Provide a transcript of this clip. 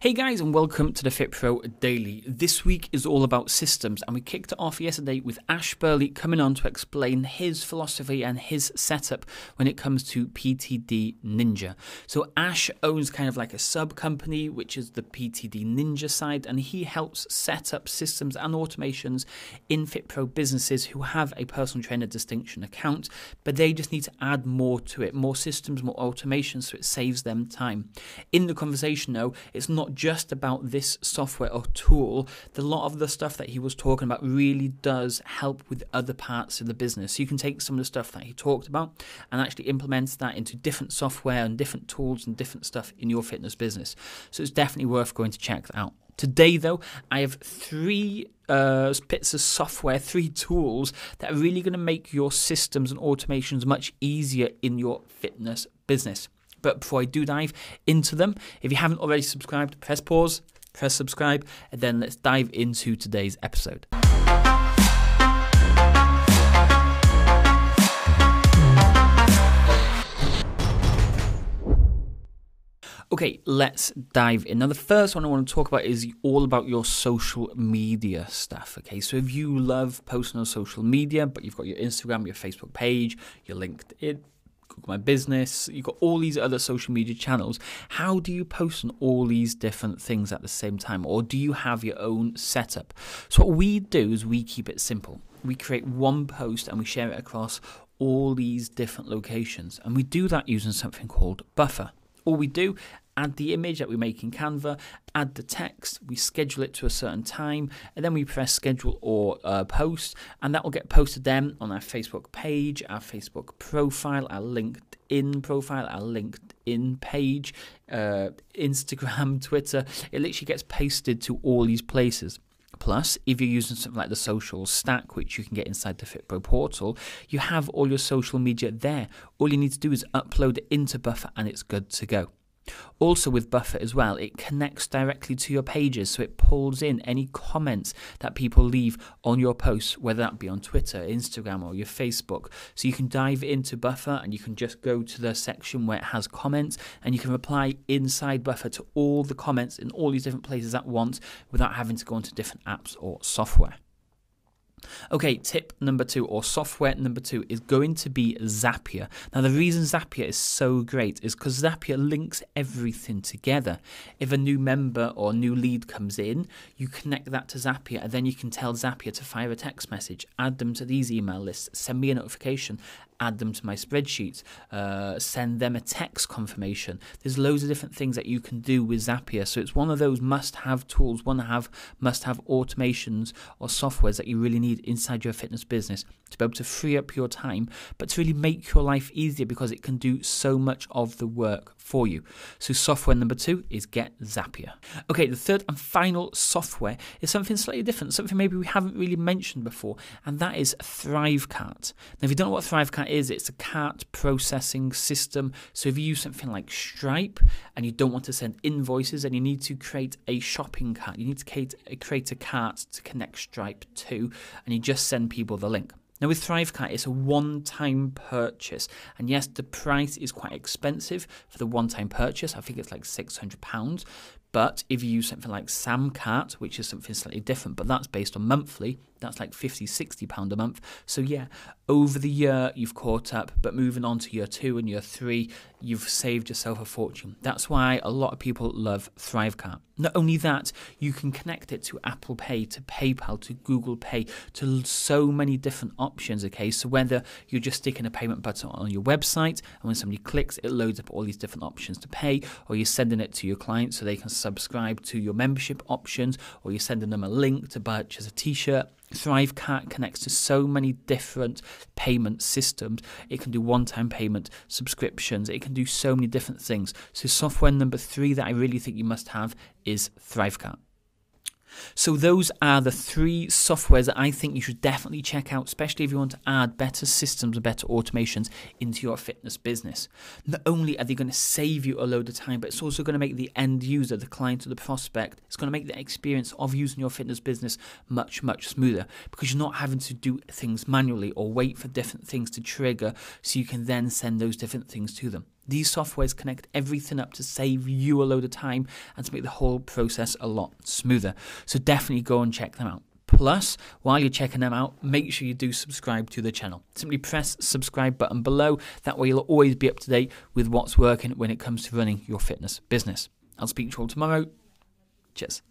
Hey guys, and welcome to the FitPro Daily. This week is all about systems, and we kicked it off yesterday with Ash Burleigh coming on to explain his philosophy and his setup when it comes to PTD Ninja. So, Ash owns kind of like a sub company, which is the PTD Ninja side, and he helps set up systems and automations in FitPro businesses who have a personal trainer distinction account, but they just need to add more to it more systems, more automation, so it saves them time. In the conversation, though, it's not just about this software or tool. A lot of the stuff that he was talking about really does help with other parts of the business. So you can take some of the stuff that he talked about and actually implement that into different software and different tools and different stuff in your fitness business. So it's definitely worth going to check that out. Today, though, I have three uh, bits of software, three tools that are really going to make your systems and automations much easier in your fitness business. But before I do dive into them, if you haven't already subscribed, press pause, press subscribe, and then let's dive into today's episode. Okay, let's dive in. Now, the first one I want to talk about is all about your social media stuff. Okay, so if you love posting on social media, but you've got your Instagram, your Facebook page, your LinkedIn, Google My Business, you've got all these other social media channels. How do you post on all these different things at the same time? Or do you have your own setup? So, what we do is we keep it simple. We create one post and we share it across all these different locations. And we do that using something called Buffer. All we do add the image that we make in Canva, add the text, we schedule it to a certain time, and then we press schedule or uh, post, and that will get posted then on our Facebook page, our Facebook profile, our LinkedIn profile, our LinkedIn page, uh, Instagram, Twitter. It literally gets pasted to all these places. Plus, if you're using something like the social stack, which you can get inside the FitPro portal, you have all your social media there. All you need to do is upload it into Buffer and it's good to go. Also, with Buffer as well, it connects directly to your pages, so it pulls in any comments that people leave on your posts, whether that be on Twitter, Instagram, or your Facebook. So you can dive into Buffer and you can just go to the section where it has comments and you can reply inside Buffer to all the comments in all these different places at once without having to go into different apps or software. Okay, tip number two or software number two is going to be Zapier. Now, the reason Zapier is so great is because Zapier links everything together. If a new member or new lead comes in, you connect that to Zapier, and then you can tell Zapier to fire a text message, add them to these email lists, send me a notification, add them to my spreadsheet, uh, send them a text confirmation. There's loads of different things that you can do with Zapier. So it's one of those must-have tools, one have must-have automations or softwares that you really need inside your fitness business to be able to free up your time, but to really make your life easier because it can do so much of the work for you. So software number two is Get Zapier. Okay, the third and final software is something slightly different, something maybe we haven't really mentioned before, and that is Thrivecart. Now, if you don't know what Thrivecart is, it's a cart processing system. So if you use something like Stripe and you don't want to send invoices and you need to create a shopping cart, you need to create, uh, create a cart to connect Stripe to, and you just send people the link. Now, with Thrivecart, it's a one time purchase. And yes, the price is quite expensive for the one time purchase. I think it's like £600. But if you use something like Samcart, which is something slightly different, but that's based on monthly, that's like 50, 60 pound a month. So yeah, over the year you've caught up, but moving on to year two and year three, you've saved yourself a fortune. That's why a lot of people love Thrivecart. Not only that, you can connect it to Apple Pay, to PayPal, to Google Pay, to so many different options. Okay, so whether you're just sticking a payment button on your website and when somebody clicks, it loads up all these different options to pay, or you're sending it to your clients so they can subscribe to your membership options, or you're sending them a link to purchase a t shirt Thrivecart connects to so many different payment systems. It can do one time payment, subscriptions, it can do so many different things. So, software number three that I really think you must have is Thrivecart. So those are the three softwares that I think you should definitely check out, especially if you want to add better systems and better automations into your fitness business. Not only are they going to save you a load of time, but it's also going to make the end user, the client or the prospect, it's going to make the experience of using your fitness business much, much smoother because you're not having to do things manually or wait for different things to trigger so you can then send those different things to them. These softwares connect everything up to save you a load of time and to make the whole process a lot smoother. So definitely go and check them out. Plus, while you're checking them out, make sure you do subscribe to the channel. Simply press subscribe button below. That way you'll always be up to date with what's working when it comes to running your fitness business. I'll speak to you all tomorrow. Cheers.